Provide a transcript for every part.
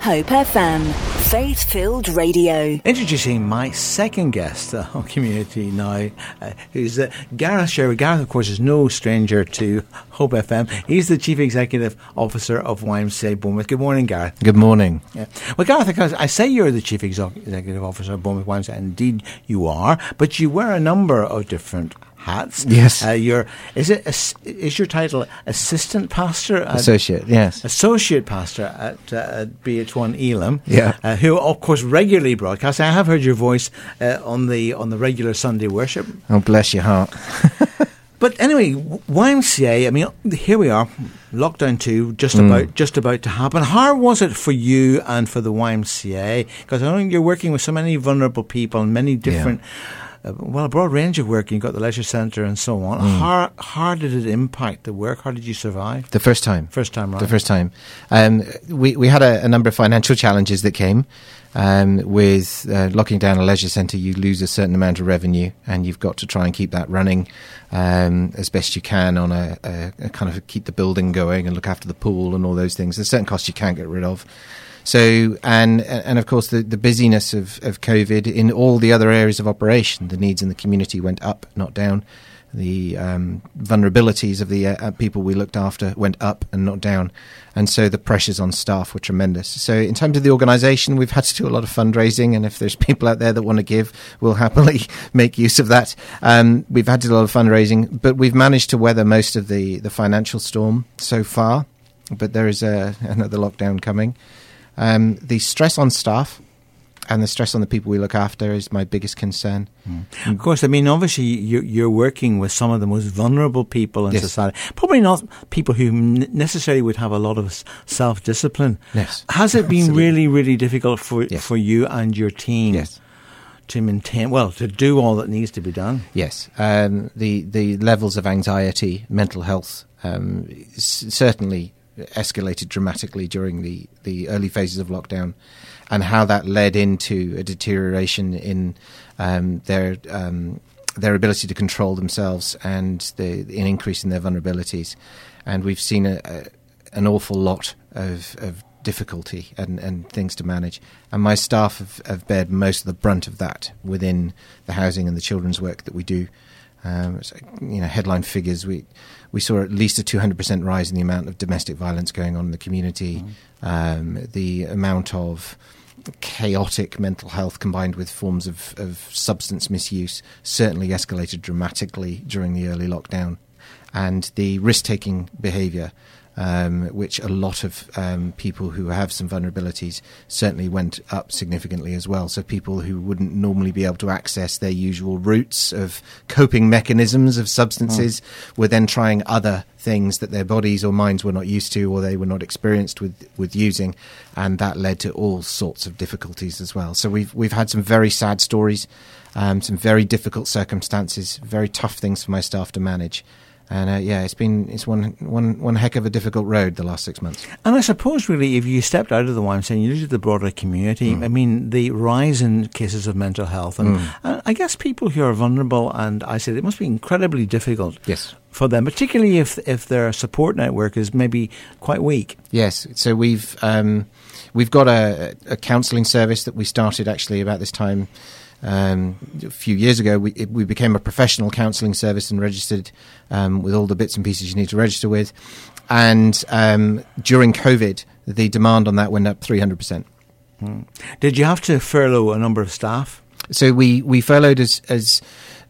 Hope FM, faith filled radio. Introducing my second guest uh, on Community Now, uh, who's uh, Gareth Sherwood. Gareth, of course, is no stranger to Hope FM. He's the Chief Executive Officer of YMCA Bournemouth. Good morning, Gareth. Good morning. Yeah. Well, Gareth, I say you're the Chief Executive Officer of Bournemouth YMCA. Indeed, you are, but you wear a number of different hats. Yes. Uh, your is it is your title assistant pastor? associate. Yes. Associate pastor at, uh, at BH1 Elim. Yeah. Uh, who of course regularly broadcasts. I have heard your voice uh, on the on the regular Sunday worship. Oh, bless your heart. But anyway, YMCA. I mean, here we are, lockdown two, just mm. about just about to happen. How was it for you and for the YMCA? Because I know you're working with so many vulnerable people and many different. Yeah uh, well, a broad range of work. You've got the leisure centre and so on. Mm. How, how did it impact the work? How did you survive? The first time. First time, right. The first time. Um, we, we had a, a, number of financial challenges that came. Um, with uh, locking down a leisure centre, you lose a certain amount of revenue, and you've got to try and keep that running um, as best you can on a, a, a, kind of keep the building going and look after the pool and all those things. There's certain costs you can't get rid of. So, and and of course, the, the busyness of, of COVID in all the other areas of operation, the needs in the community went up, not down. The um, vulnerabilities of the uh, uh, people we looked after went up and not down. And so the pressures on staff were tremendous. So, in terms of the organisation, we've had to do a lot of fundraising. And if there's people out there that want to give, we'll happily make use of that. Um, we've had to do a lot of fundraising, but we've managed to weather most of the, the financial storm so far. But there is a, another lockdown coming. Um, the stress on staff and the stress on the people we look after is my biggest concern. Mm. Of course, I mean, obviously, you're, you're, working with some of the most vulnerable people in yes. society. Probably not people who necessarily would have a lot of self discipline. Yes. Has it been really, really difficult for yes. for you and your team? Yes. To maintain, well, to do all that needs to be done. Yes, um, the the levels of anxiety, mental health, um, certainly escalated dramatically during the, the early phases of lockdown, and how that led into a deterioration in um, their um, their ability to control themselves and the, an increase in their vulnerabilities. And we've seen a, a, an awful lot of, of difficulty and, and things to manage. And my staff have, have bared most of the brunt of that within the housing and the children's work that we do. Um, you know, headline figures. We we saw at least a 200% rise in the amount of domestic violence going on in the community. Mm. Um, the amount of chaotic mental health combined with forms of, of substance misuse certainly escalated dramatically during the early lockdown. And the risk taking behaviour um, which a lot of um, people who have some vulnerabilities certainly went up significantly as well. So people who wouldn't normally be able to access their usual routes of coping mechanisms of substances mm. were then trying other things that their bodies or minds were not used to or they were not experienced with, with using, and that led to all sorts of difficulties as well. So we've we've had some very sad stories, um, some very difficult circumstances, very tough things for my staff to manage. And uh, yeah, it's been it's one one one heck of a difficult road the last six months. And I suppose really, if you stepped out of the YMCA and you looked at the broader community, mm. I mean, the rise in cases of mental health, and, mm. and I guess people who are vulnerable, and I said it must be incredibly difficult. Yes. For them, particularly if if their support network is maybe quite weak. Yes. So we've um, we've got a, a counselling service that we started actually about this time um, a few years ago, we, it, we became a professional counselling service and registered um, with all the bits and pieces you need to register with. And um, during COVID, the demand on that went up 300%. Hmm. Did you have to furlough a number of staff? So we, we furloughed as, as,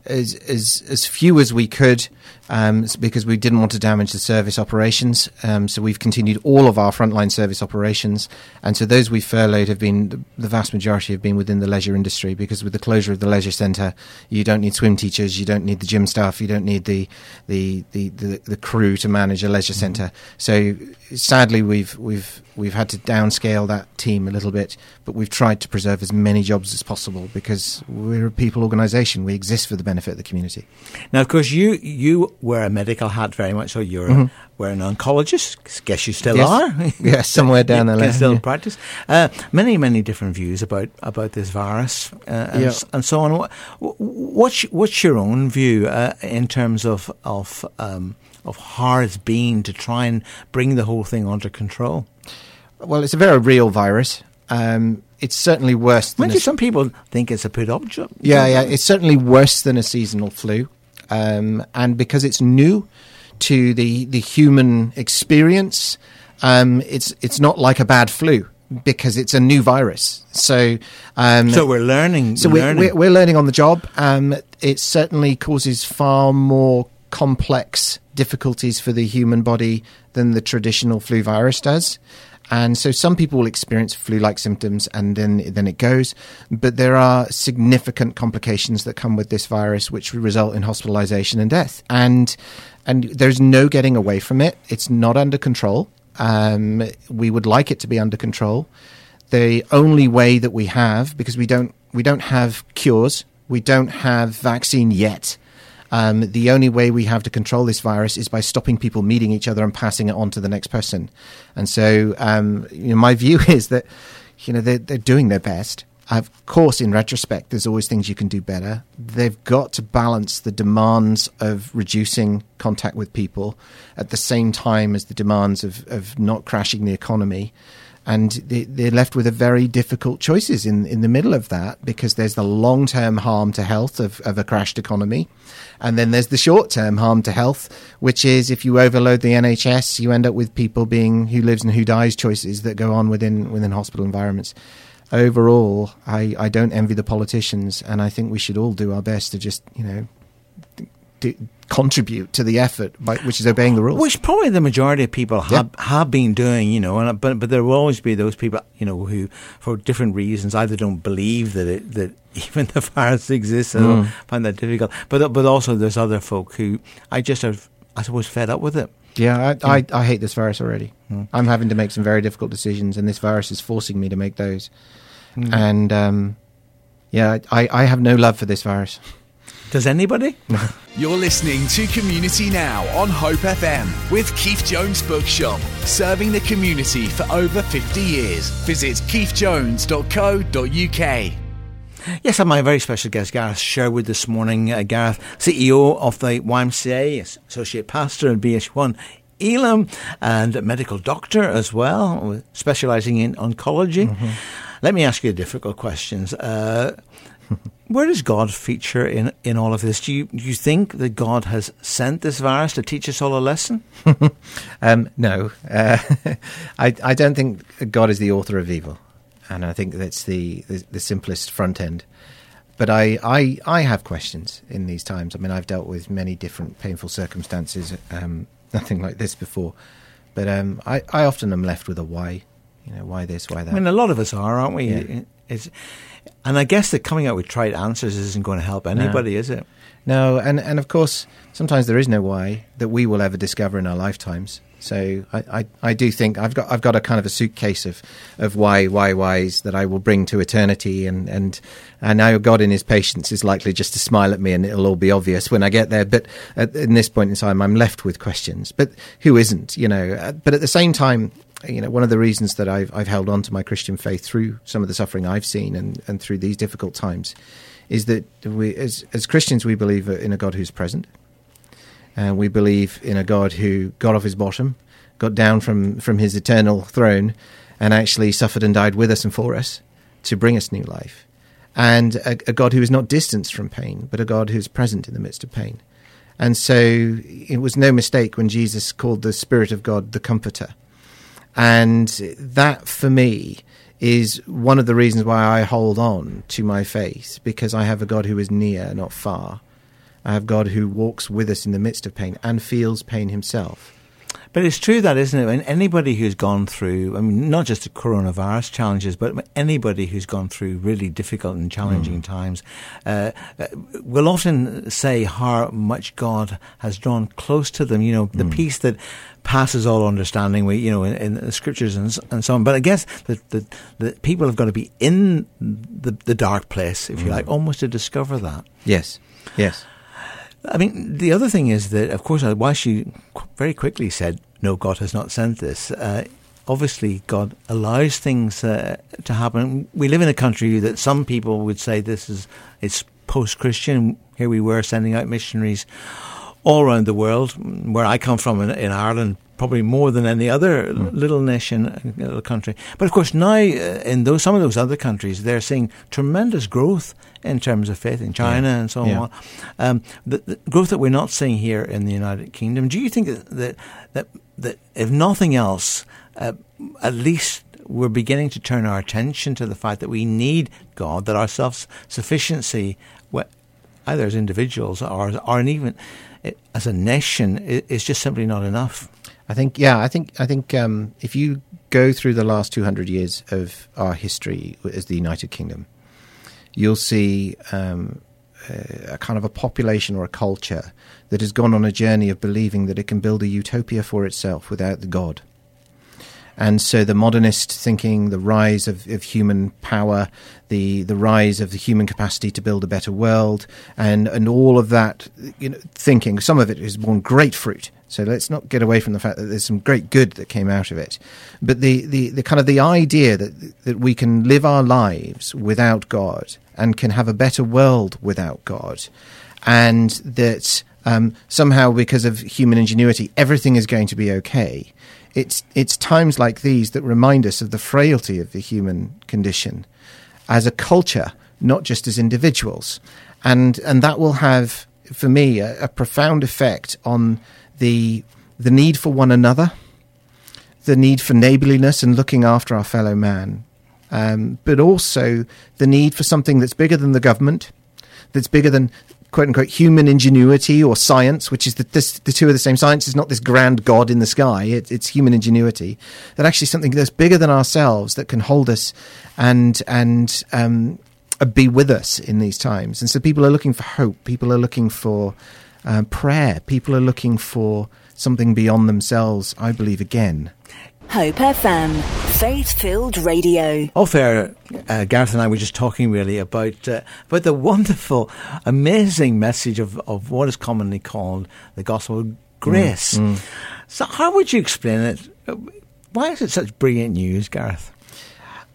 as, as, as few as we could um, because we didn't want to damage the service operations. Um, so we've continued all of our frontline service operations, and so those we furloughed have been the vast majority have been within the leisure industry because with the closure of the leisure centre, you don't need swim teachers, you don't need the gym staff, you don't need the the the, the, the crew to manage a leisure mm-hmm. centre. So sadly, we've we've we've had to downscale that team a little bit, but we've tried to preserve as many jobs as possible because we're a people organisation. We exist for the benefit of the community. Now, of course, you you wear a medical hat very much, so you're mm-hmm. we're an oncologist. Guess you still yes. are. yes, somewhere down the line. Still yeah. practice. Uh, many many different views about about this virus uh, and, yeah. and, so on. What's what's your own view uh, in terms of of um, of it's been to try and bring the whole thing under control? Well, it's a very real virus. Um, it's certainly worse than you, some people think it's a put up job. Yeah, yeah, it's certainly worse than a seasonal flu, um, and because it's new to the the human experience, um, it's it's not like a bad flu because it's a new virus. So, um, So we're learning. so learning. we're, we're, we're learning on the job. Um, it certainly causes far more complex difficulties for the human body than the traditional flu virus does. And so some people will experience flu-like symptoms and then then it goes, but there are significant complications that come with this virus which result in hospitalization and death. And and there's no getting away from it. It's not under control. Um, we would like it to be under control the only way that we have because we don't we don't have cures we don't have vaccine yet um, the only way we have to control this virus is by stopping people meeting each other and passing it on to the next person. And so um, you know, my view is that you know they're, they're doing their best. Of course in retrospect there's always things you can do better. They've got to balance the demands of reducing contact with people at the same time as the demands of, of not crashing the economy and they, they're left with a very difficult choices in in the middle of that because there's the long term harm to health of, of a crashed economy, and then there's the short term harm to health, which is if you overload the NHS, you end up with people being who lives and who dies choices that go on within within hospital environments. Overall, I, I don't envy the politicians, and I think we should all do our best to just you know do, contribute to the effort, by, which is obeying the rules. Which probably the majority of people have have been doing, you know, and but but there will always be those people, you know, who for different reasons either don't believe that it that even the virus exists and Mm. find that difficult. But but also there's other folk who I just have I suppose fed up with it. Yeah, I, I, I hate this virus already. Mm. I'm having to make some very difficult decisions, and this virus is forcing me to make those. Mm. And um, yeah, I, I have no love for this virus. Does anybody? You're listening to Community Now on Hope FM with Keith Jones Bookshop, serving the community for over 50 years. Visit keithjones.co.uk. Yes, I'm my very special guest, Gareth Sherwood, this morning. Uh, Gareth, CEO of the YMCA, Associate Pastor at BH1 Elim, and medical doctor as well, specialising in oncology. Let me ask you difficult questions. Uh, where does God feature in, in all of this? Do you, do you think that God has sent this virus to teach us all a lesson? Um, no, uh, I, I don't think God is the author of evil, and I think that's the, the, the simplest front end. But I, I, I have questions in these times. I mean, I've dealt with many different painful circumstances, um, nothing like this before. But um, I, I often am left with a why. You know, why this, why that? I mean, a lot of us are, aren't we? Yeah. It's, and I guess that coming out with trite answers isn't going to help anybody, is it? No, and, and of course, sometimes there is no why that we will ever discover in our lifetimes. So I, I, I do think I've got I've got a kind of a suitcase of, of why why whys that I will bring to eternity and, and and now God in His patience is likely just to smile at me and it'll all be obvious when I get there. But at in this point in time, I'm left with questions. But who isn't? You know. Uh, But at the same time, you know, one of the reasons that I've I've held on to my Christian faith through some of the suffering I've seen and, and through these difficult times is that we as as Christians we believe in a God who's present. And we believe in a God who got off his bottom, got down from, from his eternal throne, and actually suffered and died with us and for us to bring us new life. And a, a God who is not distanced from pain, but a God who is present in the midst of pain. And so it was no mistake when Jesus called the Spirit of God the Comforter. And that, for me, is one of the reasons why I hold on to my faith, because I have a God who is near, not far. I have God who walks with us in the midst of pain and feels pain himself. But it's true that, isn't it? Mean, anybody who's gone through, I mean, not just the coronavirus challenges, but anybody who's gone through really difficult and challenging times, uh, uh, will often say how much God has drawn close to them. You know, the peace that passes all understanding. We, you know, in, in the scriptures and, and so on. But I guess that the, the people have got to be in the, the dark place, if you like, almost to discover that. Yes, yes. I mean, the other thing is that, of course, uh, while she very quickly said, no, God has not sent this, uh, obviously God allows things uh, to happen. We live in a country that some people would say this is, it's post-Christian. Here we were sending out missionaries all around the world. Where I come from in, in Ireland, probably more than any other mm. little nation, uh, little country. But of course, now uh, in those some of those other countries, they're seeing tremendous growth in terms of faith in China yeah. and so yeah. on. Um, the, the, growth that we're not seeing here in the United Kingdom. Do you think that that that, that if nothing else, uh, at least we're beginning to turn our attention to the fact that we need God, that our self sufficiency, either as individuals or, or even as a nation, is just simply not enough. I think, yeah, I think, I think um, if you go through the last 200 years of our history as the United Kingdom, you'll see um, a kind of a population or a culture that has gone on a journey of believing that it can build a utopia for itself without the God. And so the modernist thinking, the rise of, of human power, the, the rise of the human capacity to build a better world, and, and all of that you know, thinking, some of it has borne great fruit. So let's not get away from the fact that there's some great good that came out of it. But the, the, the kind of the idea that, that we can live our lives without God and can have a better world without God, and that um, somehow because of human ingenuity, everything is going to be okay it's it's times like these that remind us of the frailty of the human condition as a culture, not just as individuals, and and that will have for me a, a profound effect on the the need for one another, the need for neighborliness and looking after our fellow man, um, but also the need for something that's bigger than the government, that's bigger than quote unquote human ingenuity or science, which is the, this, the two are the same. Science is not this grand god in the sky; it, it's human ingenuity. That actually something that's bigger than ourselves that can hold us and and um, uh, be with us in these times. And so people are looking for hope. People are looking for um, prayer. People are looking for something beyond themselves. I believe again. Hope FM, faith filled radio. Off air, uh, Gareth and I were just talking really about uh, about the wonderful, amazing message of, of what is commonly called the gospel of grace. Mm, mm. So, how would you explain it? Why is it such brilliant news, Gareth?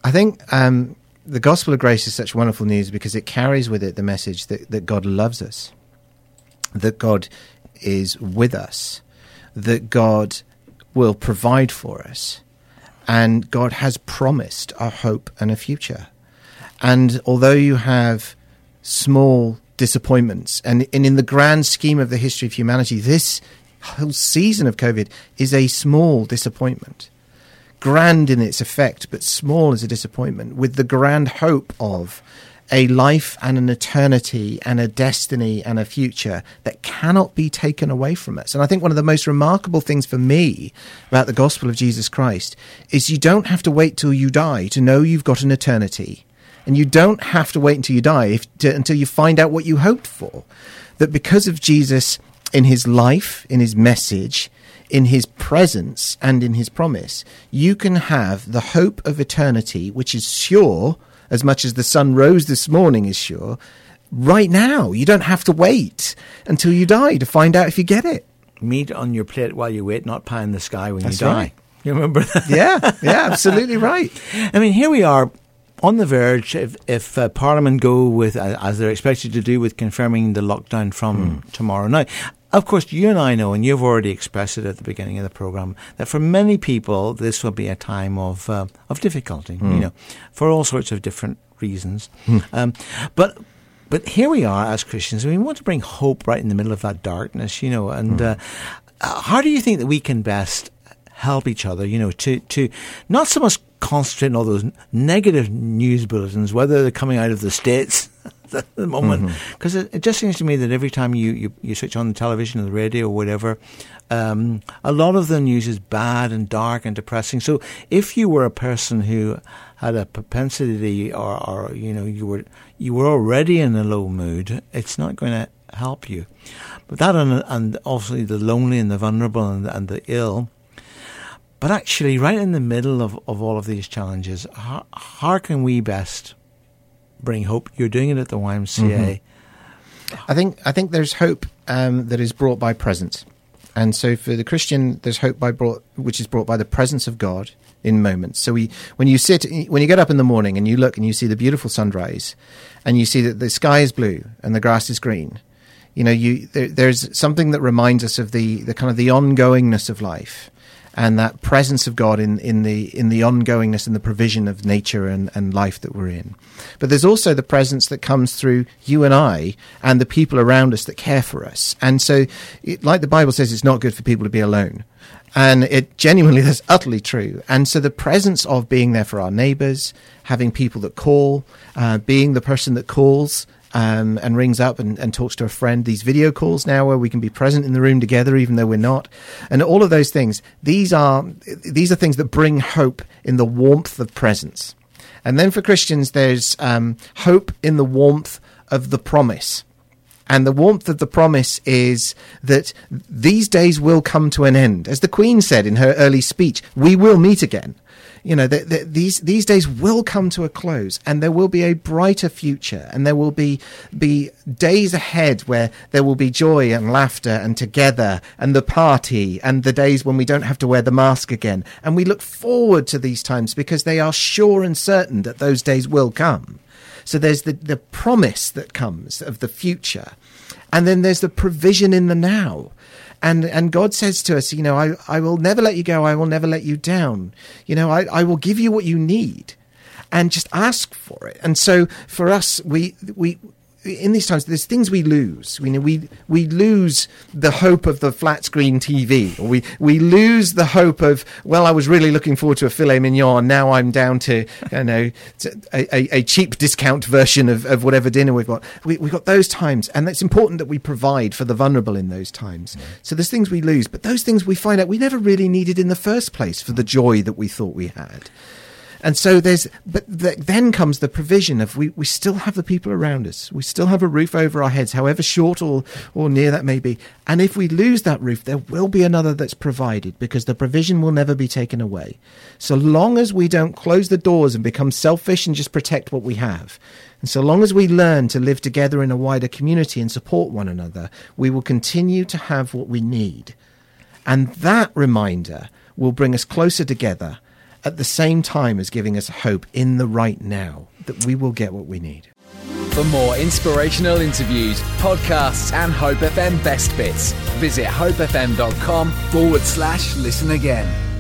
I think um, the gospel of grace is such wonderful news because it carries with it the message that, that God loves us, that God is with us, that God will provide for us. And God has promised a hope and a future. And although you have small disappointments, and, and in the grand scheme of the history of humanity, this whole season of COVID is a small disappointment. Grand in its effect, but small as a disappointment, with the grand hope of a life and an eternity and a destiny and a future that cannot be taken away from us. And I think one of the most remarkable things for me about the gospel of Jesus Christ is you don't have to wait till you die to know you've got an eternity. And you don't have to wait until you die if, to, until you find out what you hoped for. That because of Jesus in his life, in his message, in his presence, and in his promise, you can have the hope of eternity, which is sure as much as the sun rose this morning is sure, right now. You don't have to wait until you die to find out if you get it. Meat on your plate while you wait, not pie in the sky when That's you die. Right. You remember that? Yeah, yeah, absolutely right. I mean, here we are on the verge, if, if uh, Parliament go with, uh, as they're expected to do, with confirming the lockdown from mm. tomorrow. Now, of course, you and I know, and you've already expressed it at the beginning of the program, that for many people this will be a time of uh, of difficulty. Mm. You hmm. know, for all sorts of different reasons. Mm. Um, but but here we are as Christians, and we want to bring hope right in the middle of that darkness. You know, and mm. uh, how do you think that we can best help each other? You know, to to not so much concentrate on all those negative news bulletins, whether they're coming out of the states at the moment. Because mm-hmm. it, it, just seems to me that every time you, you, you switch on the television or the radio or whatever, um, a lot of the news is bad and dark and depressing. So if you were a person who had a propensity or, or you know, you were, you were already in a low mood, it's not going to help you. But that and, and obviously the lonely and the vulnerable and, and the ill, but actually, right in the middle of, of all of these challenges, how, how can we best bring hope. You're doing it at the YMCA. Mm-hmm. I think I think there's hope um, that is brought by presence, and so for the Christian, there's hope by brought which is brought by the presence of God in moments. So we, when you sit, when you get up in the morning and you look and you see the beautiful sunrise, and you see that the sky is blue and the grass is green, You know, you there, there's something that reminds us of the, the kind of the ongoingness of life and that presence of God in, in the in the ongoingness and the provision of nature and, and life that we're in. But there's also the presence that comes through you and I and the people around us that care for us. And so, it, like the Bible says, it's not good for people to be alone. And it genuinely, that's utterly true. And so the presence of being there for our neighbors, having people that call, uh, being the person that calls, um, and rings up and, and, talks to a friend. These video calls now where we can be present in the room together even though we're not, and all of those things. These are these are things that bring hope in the warmth of presence. And then for Christians, there's um, hope in the warmth of the promise. And the warmth of the promise is that these days will come to an end. As the Queen said in her early speech, we will meet again. You know, the, the, these, these days will come to a close and there will be a brighter future and there will be, be days ahead where there will be joy and laughter and together and the party and the days when we don't have to wear the mask again. And we look forward to these times because they are sure and certain that those days will come. So there's the, the promise that comes of the future. And then there's the provision in the now. And, and God says to us, you know, I, I will never let you go. I will never let you down. You know, I, I will give you what you need and just ask for it. And so for us, we, we, in these times, there's things we lose. We, we we lose the hope of the flat screen TV, or we we lose the hope of well, I was really looking forward to a filet mignon. Now I'm down to you know a, a, a cheap discount version of, of whatever dinner we've got. We, we've got those times, and it's important that we provide for the vulnerable in those times. So there's things we lose, but those things we find out we never really needed in the first place for the joy that we thought we had. And so there's, but the, then comes the provision of we, we still have the people around us. We still have a roof over our heads, however short or, or near that may be. And if we lose that roof, there will be another that's provided because the provision will never be taken away. So long as we don't close the doors and become selfish and just protect what we have. And so long as we learn to live together in a wider community and support one another, we will continue to have what we need. And that reminder will bring us closer together at the same time as giving us hope in the right now that we will get what we need. For more inspirational interviews, podcasts, and Hope FM best bits, visit hopefm.com forward slash listen again.